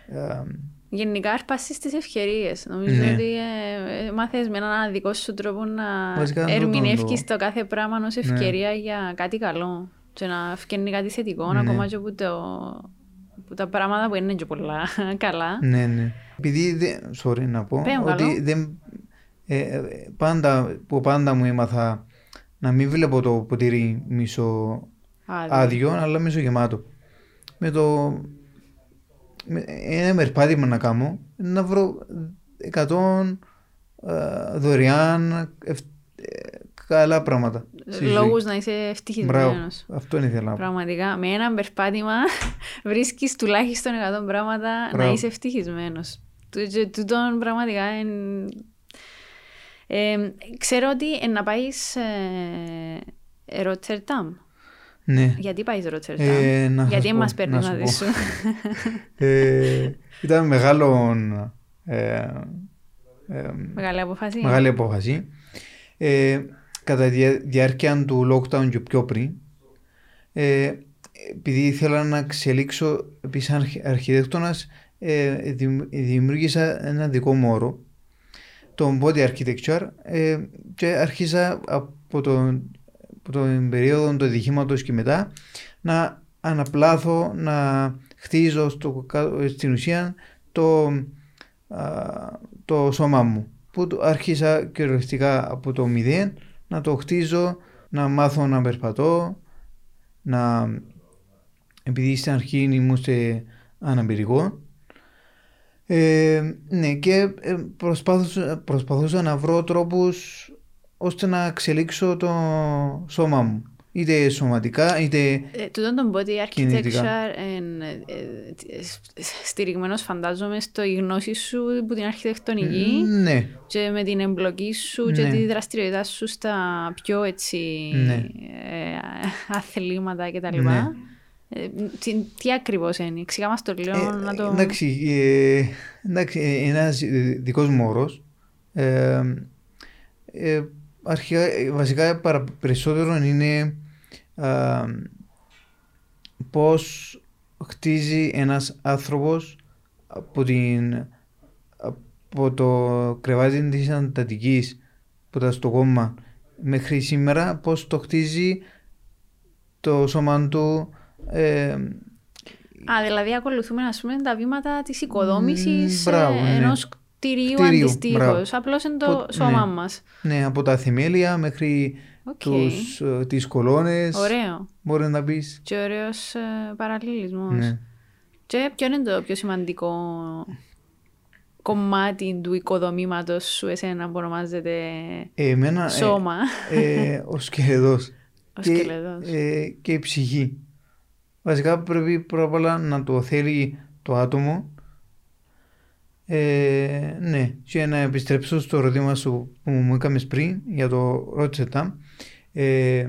[SPEAKER 2] ε,
[SPEAKER 1] Γενικά αρπάσεις τις ευκαιρίες. Νομίζω
[SPEAKER 2] Ναι.
[SPEAKER 1] ότι ε, ε, μάθες με έναν δικό σου τρόπο να
[SPEAKER 2] Βασικά τούτον
[SPEAKER 1] ερμηνεύεις
[SPEAKER 2] το-
[SPEAKER 1] το κάθε πράγμα ως
[SPEAKER 2] Ναι.
[SPEAKER 1] ευκαιρία για κάτι καλό και να φκένει κάτι θετικό,
[SPEAKER 2] Ναι.
[SPEAKER 1] ακόμα και από, το, από τα πράγματα που είναι και πολλά (laughs) καλά.
[SPEAKER 2] Ναι, ναι. Επειδή, δεν, sorry να πω,
[SPEAKER 1] Πέ μου,
[SPEAKER 2] ότι
[SPEAKER 1] καλό.
[SPEAKER 2] δεν, ε, ε, πάντα, που πάντα μου έμαθα να μην βλέπω το ποτήρι μισό
[SPEAKER 1] Άδειο.
[SPEAKER 2] άδειο, αλλά μισό γεμάτο. Με το με, ένα μερπάτημα να κάνω, να βρω 100 ε, δωρεάν ευ- ε, καλά πράγματα. στη ζωή.
[SPEAKER 1] Λόγους να είσαι
[SPEAKER 2] Μπράβο,
[SPEAKER 1] ευτυχισμένος.
[SPEAKER 2] αυτό ήθελα να πω.
[SPEAKER 1] Πραγματικά, με ένα περπάτημα (laughs) βρίσκεις τουλάχιστον 100 πράγματα να
[SPEAKER 2] Μπράβο.
[SPEAKER 1] είσαι ευτυχισμένος. Του- και Τούτον πραγματικά εν... ε, ξέρω ότι ε, να πάεις ε, Ρότερταμ.
[SPEAKER 2] Ναι.
[SPEAKER 1] Γιατί πάει Ρότερταμ.
[SPEAKER 2] Ε, να σας
[SPEAKER 1] Γιατί
[SPEAKER 2] πω,
[SPEAKER 1] μας παίρνει
[SPEAKER 2] να σου
[SPEAKER 1] μαζί
[SPEAKER 2] πω.
[SPEAKER 1] σου;
[SPEAKER 2] Ε, ήταν μεγάλο, ε, ε,
[SPEAKER 1] Μεγάλη αποφάση.
[SPEAKER 2] μεγάλη απόφαση. Ε, κατά τη διά- διάρκεια του lockdown και πιο πριν, ε, επειδή ήθελα να εξελίξω επίσης αρχι- αρχιτέκτονας, ε, δημ- δημιούργησα ένα δικό μου όρο, το body architecture ε, και άρχισα από τον, από τον περίοδο του ατυχήματος και μετά να αναπλάθω, να χτίζω στο, κα- στην ουσία το, α, το σώμα μου που το άρχισα κυριολεκτικά από το μηδέν να το χτίζω, να μάθω να περπατώ, να επειδή στην αρχή ήμουν σε αναπηρικό ε, ναι και ε, προσπάθουσα, προσπαθούσα να βρω τρόπους ώστε να εξελίξω το σώμα μου είτε σωματικά είτε
[SPEAKER 1] Ε, τούτον τον body
[SPEAKER 2] Κινητικά.
[SPEAKER 1] architecture εν, ε, ε, στηριγμένος φαντάζομαι στο η γνώση σου που την αρχιτεκτονική
[SPEAKER 2] ναι
[SPEAKER 1] και με την εμπλοκή σου και
[SPEAKER 2] Ναι.
[SPEAKER 1] τη δραστηριότητά σου στα πιο έτσι
[SPEAKER 2] Ναι.
[SPEAKER 1] ε, αθλήματα κτλ.
[SPEAKER 2] Ναι.
[SPEAKER 1] Ε, τι, τι ακριβώς είναι, εξηγά μας το λίγο
[SPEAKER 2] Ε,
[SPEAKER 1] να το...
[SPEAKER 2] Εντάξει, ε, εντάξει, ε, ένας ε, δικός μου όρος. Ε, ε, αρχικά, ε, βασικά παρα, περισσότερο είναι α, πώς χτίζει ένας άνθρωπος από, την, από το κρεβάτι της αντατικής που ήταν στο κόμμα μέχρι σήμερα πώς το χτίζει το σώμα του ε,
[SPEAKER 1] Α, δηλαδή ακολουθούμε ας πούμε τα βήματα της οικοδόμησης
[SPEAKER 2] Μ, μπράβο,
[SPEAKER 1] ε,
[SPEAKER 2] ναι.
[SPEAKER 1] Ενός κτηρίου,
[SPEAKER 2] Κτηρίου,
[SPEAKER 1] αντιστοίχως.
[SPEAKER 2] μπράβο.
[SPEAKER 1] Απλώς είναι το
[SPEAKER 2] Που-
[SPEAKER 1] σώμα
[SPEAKER 2] ναι.
[SPEAKER 1] μας.
[SPEAKER 2] Ναι, από τα θεμέλια μέχρι
[SPEAKER 1] Οκ.
[SPEAKER 2] τους, ε, τις κολόνες.
[SPEAKER 1] Ωραίο.
[SPEAKER 2] Μπορείς να πεις.
[SPEAKER 1] Και ωραίος ε, παραλληλισμός.
[SPEAKER 2] Ναι.
[SPEAKER 1] Και ποιο είναι το πιο σημαντικό κομμάτι του οικοδομήματος σου εσένα που ονομάζεται
[SPEAKER 2] Εμένα, ε,
[SPEAKER 1] σώμα,
[SPEAKER 2] ε, ο σκελετός. (laughs)
[SPEAKER 1] ο
[SPEAKER 2] και,
[SPEAKER 1] σκελετός.
[SPEAKER 2] ε, και η ψυχή. Βασικά πρέπει πρώτα απ' όλα να το θέλει το άτομο. Ε, ναι, και να επιστρέψω στο ερώτημα σου που μου έκαμες πριν για το Ρότσετα. Ε,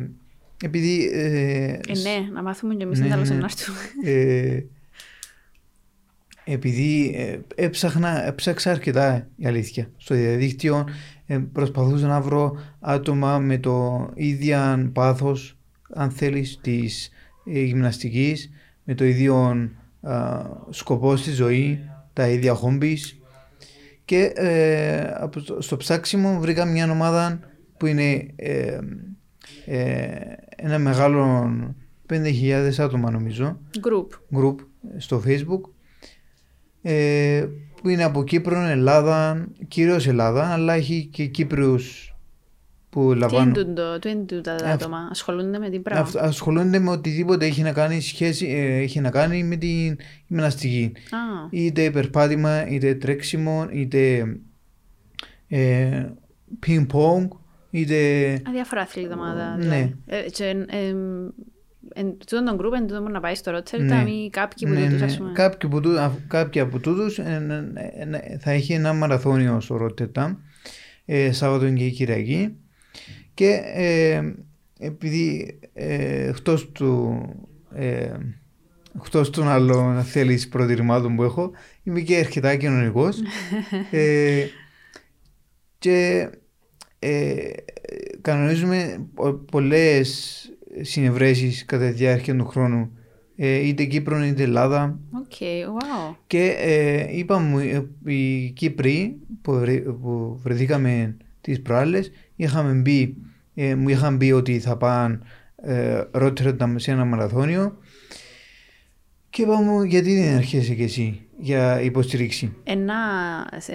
[SPEAKER 2] επειδή ε,
[SPEAKER 1] Ε, ναι, να μάθουμε και εμείς
[SPEAKER 2] ναι,
[SPEAKER 1] ναι, τέλος
[SPEAKER 2] ναι.
[SPEAKER 1] να έρθουμε.
[SPEAKER 2] Ε, επειδή ε, έψαχνα, έψαξα αρκετά η αλήθεια στο διαδίκτυο ε, προσπαθούσα να βρω άτομα με το ίδιο πάθος αν θέλεις της ε, γυμναστικής με το ίδιο α, σκοπός στη ζωή, τα ίδια χόμπις. Και ε, από το- στο ψάξιμο βρήκα μια ομάδα που είναι ε, ε, ένα μεγάλο 5.000 άτομα νομίζω.
[SPEAKER 1] Group.
[SPEAKER 2] group στο facebook. Ε, που είναι από Κύπρο, Ελλάδα, κυρίως Ελλάδα αλλά έχει και Κύπριους που
[SPEAKER 1] Τι είναι
[SPEAKER 2] λαμβάνουν
[SPEAKER 1] τούτο, τι είναι τούτα τα
[SPEAKER 2] Αυ-
[SPEAKER 1] άτομα, ασχολούνται με την πράγμα;
[SPEAKER 2] Αυ- ασχολούνται με οτιδήποτε έχει να κάνει, σχέση, ε, έχει να κάνει με την γυμναστική.
[SPEAKER 1] Α,
[SPEAKER 2] Είτε περπάτημα, είτε τρέξιμο, είτε ε, ping-pong, είτε...
[SPEAKER 1] αδιάφορα αθλήματα.
[SPEAKER 2] Ναι.
[SPEAKER 1] δηλαδή. Ε, και, ε, ε, εν τούτον τον group, εν τούτον που να πάει στο Rotterdam
[SPEAKER 2] Ναι.
[SPEAKER 1] ή κάποιοι που
[SPEAKER 2] Ναι,
[SPEAKER 1] τούτους,
[SPEAKER 2] ναι.
[SPEAKER 1] ας πούμε.
[SPEAKER 2] Κάποιοι, από τού- α- κάποιοι από τούτους ε, ε, ε, ε, θα έχει ένα μαραθώνιο στο Ρότερταμ ε, Σάββατο και Κυριακή και ε, επειδή ε, εκτός του ε, εκτός των άλλων αν θέλεις προτιμάτων που έχω είμαι και αρκετά κοινωνικός (laughs) ε, και ε, κανονίζουμε πο- πολλές συνευρέσεις κατά τη διάρκεια του χρόνου ε, είτε Κύπρο είτε Ελλάδα
[SPEAKER 1] OK, wow.
[SPEAKER 2] και ε, είπαμε ε, οι Κύπροι που, βρε- που βρεθήκαμε τις προάλλες είχαμε μπει, ε, μου είχαν πει ότι θα πάνε ε, Ρότερνταμ σε ένα μαραθώνιο και είπαμε γιατί δεν έρχεσαι και εσύ για υποστήριξη;
[SPEAKER 1] Ε, να, σε,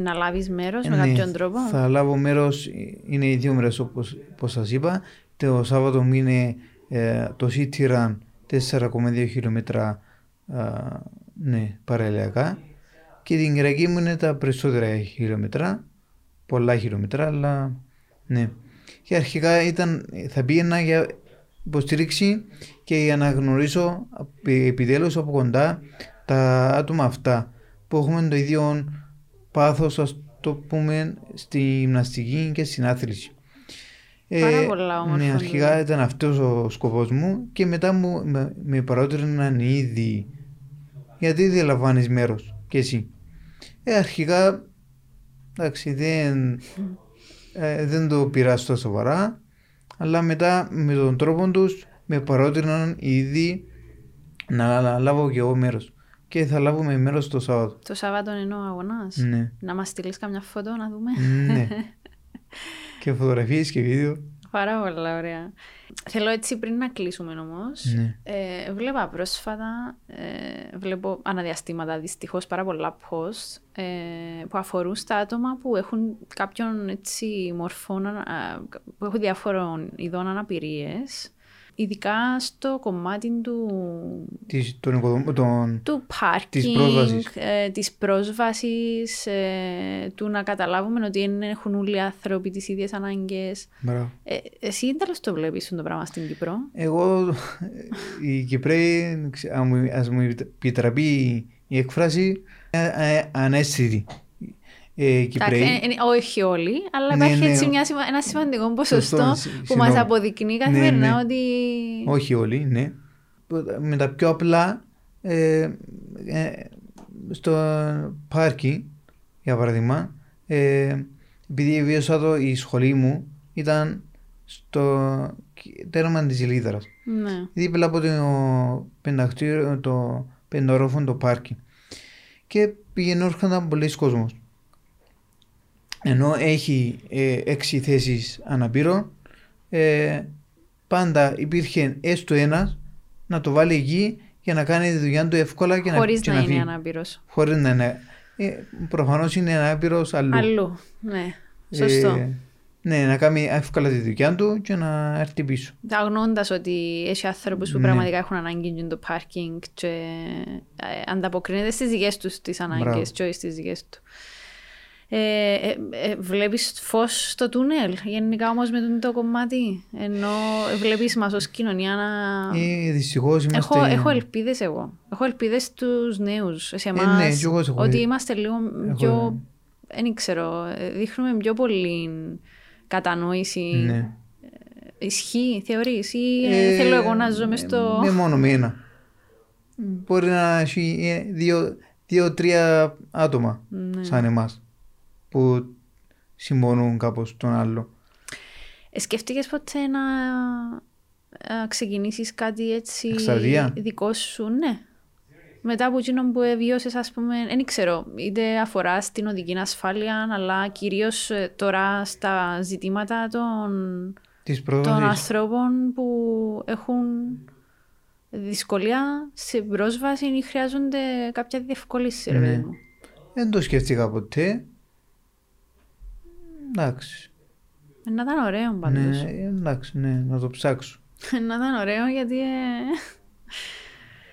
[SPEAKER 1] να λάβεις μέρος
[SPEAKER 2] Ε,
[SPEAKER 1] με
[SPEAKER 2] ναι,
[SPEAKER 1] κάποιον τρόπο;
[SPEAKER 2] Θα λάβω μέρος, είναι οι δύο μέρες όπως, όπως σας είπα. Το Σάββατο μου είναι ε, το City Run 4,2 χιλιόμετρα α, ναι, παραλιακά και την Κυριακή μου είναι τα περισσότερα χιλιόμετρα, πολλά χιλιόμετρα, αλλά ναι. Και αρχικά ήταν, θα πήγαινα για υποστήριξη και για να γνωρίσω επι- επιτέλους από κοντά τα άτομα αυτά που έχουμε το ίδιο πάθος ας το πούμε στη γυμναστική και στην άθληση.
[SPEAKER 1] Πάρα πολλά όμορφο,
[SPEAKER 2] Ναι, αρχικά
[SPEAKER 1] ναι.
[SPEAKER 2] ήταν αυτός ο σκοπός μου και μετά μου, με, με παρότριναν ήδη γιατί δεν λαμβάνεις μέρος και εσύ. Ε, αρχικά εντάξει δεν, ε, δεν το πήρα στο σοβαρά αλλά μετά με τον τρόπο τους με παρότριναν ήδη να λα- λάβω και εγώ μέρος και θα λάβουμε μέρος το Σάββατο.
[SPEAKER 1] Το Σάββατο είναι ο αγωνάς.
[SPEAKER 2] Ναι.
[SPEAKER 1] Να μας στείλεις καμιά φωτό να δούμε.
[SPEAKER 2] ναι. (laughs) και φωτογραφίες και βίντεο.
[SPEAKER 1] Πάρα πολλά ωραία. Θέλω έτσι πριν να κλείσουμε όμως.
[SPEAKER 2] Ναι.
[SPEAKER 1] Ε, βλέπα πρόσφατα, ε, βλέπω αναδιαστήματα δυστυχώς πάρα πολλά post ε, που αφορούν στα άτομα που έχουν κάποιον έτσι μορφών, α, που έχουν διάφορων ειδών αναπηρίες. Ειδικά στο κομμάτι του,
[SPEAKER 2] Της, τον, οικοδομ- τον,
[SPEAKER 1] του parking,
[SPEAKER 2] Της πρόσβασης.
[SPEAKER 1] ε, της πρόσβασης, ε, του να καταλάβουμε ότι δεν έχουν όλοι οι άνθρωποι τις ίδιες ανάγκες.
[SPEAKER 2] Μπράβο.
[SPEAKER 1] Ε, εσύ τέλος το βλέπεις το πράγμα στην Κύπρο;
[SPEAKER 2] Εγώ, οι Κυπρέοι, ξε- αν μου- ας μου επιτραπεί η έκφραση, ε, ε, ανέστητοι. Ε, οι
[SPEAKER 1] Εντάξει,
[SPEAKER 2] Κυπρέοι,
[SPEAKER 1] ε, ε, όχι όλοι, αλλά
[SPEAKER 2] Ναι,
[SPEAKER 1] υπάρχει
[SPEAKER 2] ναι,
[SPEAKER 1] έτσι
[SPEAKER 2] ο-
[SPEAKER 1] μια, σημα- ένα σημαντικό ποσοστό
[SPEAKER 2] Σωστό, συ-
[SPEAKER 1] που
[SPEAKER 2] συγγνώμη.
[SPEAKER 1] μας αποδεικνύει καθημερινά
[SPEAKER 2] ναι.
[SPEAKER 1] ότι
[SPEAKER 2] όχι όλοι, ναι. Με τα πιο απλά, ε, ε, στο πάρκι, για παράδειγμα, ε, επειδή βίωσα το, η σχολή μου ήταν στο τέρμα της Ηλίδρας.
[SPEAKER 1] ναι,
[SPEAKER 2] δίπλα από το πεντακτήριο, το πεντορόφων το πάρκι. Και πήγαινε έρχονταν πολλοί κόσμος. Ενώ έχει ε, έξι θέσεις αναπήρων, ε, πάντα υπήρχε έστω ένας να το βάλει εκεί για να κάνει τη δουλειά του εύκολα και
[SPEAKER 1] χωρίς
[SPEAKER 2] να,
[SPEAKER 1] να,
[SPEAKER 2] και
[SPEAKER 1] είναι
[SPEAKER 2] φύγει.
[SPEAKER 1] ανάπηρος.
[SPEAKER 2] Χωρίς να είναι. Ε, προφανώς είναι ανάπηρος αλλού.
[SPEAKER 1] Αλλού, ναι, σωστό.
[SPEAKER 2] Ε, ναι, να κάνει εύκολα τη δουλειά του και να έρθει πίσω.
[SPEAKER 1] Αγνώντα ότι έχει άνθρωπους που
[SPEAKER 2] Ναι.
[SPEAKER 1] πραγματικά έχουν ανάγκη για το πάρκινγκ και ε, ανταποκρίνεται στις δικές τους τις
[SPEAKER 2] Μπράβο.
[SPEAKER 1] ανάγκες και όχι στις δικές του. Ε, ε, ε, βλέπεις φως στο τούνελ γενικά όμως με το κομμάτι ενώ βλέπεις μας ως κοινωνία να...
[SPEAKER 2] Ε, δυστυχώς είμαστε...
[SPEAKER 1] Έχω, έχω ελπίδες εγώ. Έχω ελπίδες στους νέους, σε εμάς,
[SPEAKER 2] ναι, κι εγώ σε έχω
[SPEAKER 1] ότι
[SPEAKER 2] δει.
[SPEAKER 1] είμαστε λίγο
[SPEAKER 2] Έχω
[SPEAKER 1] πιο, δεν ξέρω, ε, δείχνουμε πιο πολύ κατανόηση.
[SPEAKER 2] Ναι.
[SPEAKER 1] Ισχύει, θεωρείς, ή ε, θέλω εγώ να ζω μες στο...
[SPEAKER 2] Ναι, μόνο με ένα. Μπορεί να έχει ε, δύο- δύο-τρία άτομα
[SPEAKER 1] Ναι.
[SPEAKER 2] σαν εμάς που συμπονούν κάπως τον άλλο.
[SPEAKER 1] Ε, σκέφτηκες ποτέ να, να ξεκινήσεις κάτι έτσι
[SPEAKER 2] Εκστρατεία;
[SPEAKER 1] δικό σου, ναι. Μετά από εκείνο που βιώσες, ας πούμε, δεν ξέρω, είτε αφορά στην οδική ασφάλεια, αλλά κυρίως ε, τώρα στα ζητήματα των,
[SPEAKER 2] Της
[SPEAKER 1] των
[SPEAKER 2] πρόσβασης.
[SPEAKER 1] ανθρώπων που έχουν δυσκολία σε πρόσβαση ή χρειάζονται κάποια διευκόλυνση, ρε
[SPEAKER 2] Ναι.
[SPEAKER 1] παιδί μου.
[SPEAKER 2] Δεν το σκέφτηκα ποτέ. Εντάξει.
[SPEAKER 1] Ε, Να ήταν ωραίο πάντως.
[SPEAKER 2] Ναι, εντάξει, ναι, να το ψάξω. (laughs)
[SPEAKER 1] Να ήταν ωραίο γιατί ε,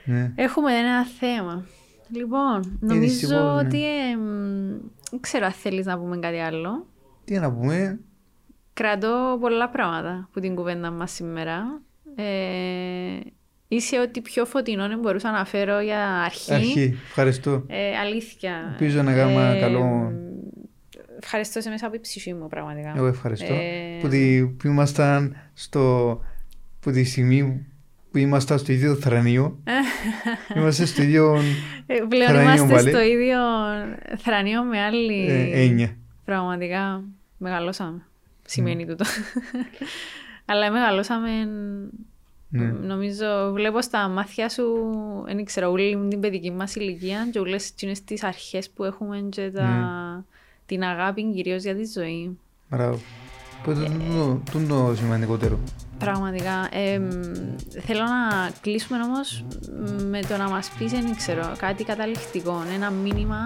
[SPEAKER 2] Ναι.
[SPEAKER 1] έχουμε ένα θέμα. Λοιπόν, νομίζω
[SPEAKER 2] δυστυχώς, ναι.
[SPEAKER 1] ότι ε, μ, δεν ξέρω αν θέλεις να πούμε κάτι άλλο.
[SPEAKER 2] Τι να πούμε,
[SPEAKER 1] Κρατώ πολλά πράγματα που την κουβέντα μας σήμερα. Ε, είσαι ό,τι πιο φωτεινό μπορούσα να φέρω για αρχή.
[SPEAKER 2] αρχή. Ευχαριστώ.
[SPEAKER 1] Ε, αλήθεια.
[SPEAKER 2] Ελπίζω να κάνουμε
[SPEAKER 1] Ε,
[SPEAKER 2] καλό-
[SPEAKER 1] Ευχαριστώ σε μέσα από η ψυχή μου πραγματικά.
[SPEAKER 2] Εγώ ευχαριστώ.
[SPEAKER 1] Ε,
[SPEAKER 2] Που, τη, που ήμασταν στο. που τη στιγμή που ήμασταν στο ίδιο θρανείο. (laughs) είμαστε στο ίδιο
[SPEAKER 1] ε, πλέον
[SPEAKER 2] θρανείο
[SPEAKER 1] είμαστε
[SPEAKER 2] πάλι.
[SPEAKER 1] στο ίδιο θρανείο με άλλη
[SPEAKER 2] ε, έννοια.
[SPEAKER 1] Πραγματικά μεγαλώσαμε. Σημαίνει
[SPEAKER 2] Mm.
[SPEAKER 1] τούτο. (laughs) Αλλά μεγαλώσαμε,
[SPEAKER 2] Ναι.
[SPEAKER 1] νομίζω, βλέπω στα μάτια σου, δεν ξέρω, όλη την παιδική μας ηλικία και όλες εκείνες τις αρχές που έχουμε και τα...
[SPEAKER 2] Ναι.
[SPEAKER 1] Την αγάπη κυρίως για τη ζωή.
[SPEAKER 2] Μπράβο. Οπότε τούτο- τούτο το σημαντικότερο.
[SPEAKER 1] Πραγματικά. Ε, μ, θέλω να κλείσουμε όμως με το να μας πεις, δεν ξέρω, κάτι καταληκτικό. Ένα μήνυμα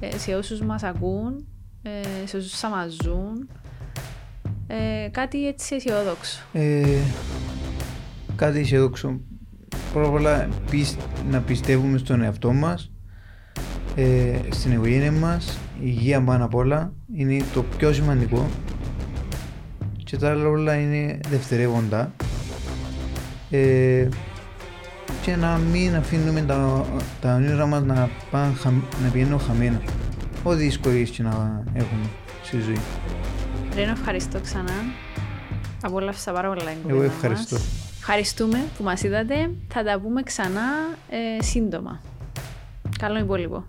[SPEAKER 1] ε, σε όσους μας ακούν, ε, σε όσους θα μας ζουν. Ε, κάτι έτσι αισιόδοξο.
[SPEAKER 2] Ε, κάτι αισιόδοξο. Πρώτα απ' όλα πισ- να πιστεύουμε στον εαυτό μας, ε, στην οικογένεια μας, η υγεία πάνω απ' όλα είναι το πιο σημαντικό και τα άλλα όλα είναι δευτερεύοντα ε, και να μην αφήνουμε τα, τα όνειρα μας να, πάνε, χαμ- να πηγαίνουν χαμένα ό,τι δυσκολίες και να έχουμε στη ζωή.
[SPEAKER 1] Ρένο, ευχαριστώ ξανά. Απόλαυσα πάρα πολλά την
[SPEAKER 2] Εγώ
[SPEAKER 1] κουβέντα
[SPEAKER 2] ευχαριστώ.
[SPEAKER 1] μας. Ευχαριστούμε που μας είδατε. Θα τα πούμε ξανά ε, σύντομα. Καλό υπόλοιπο.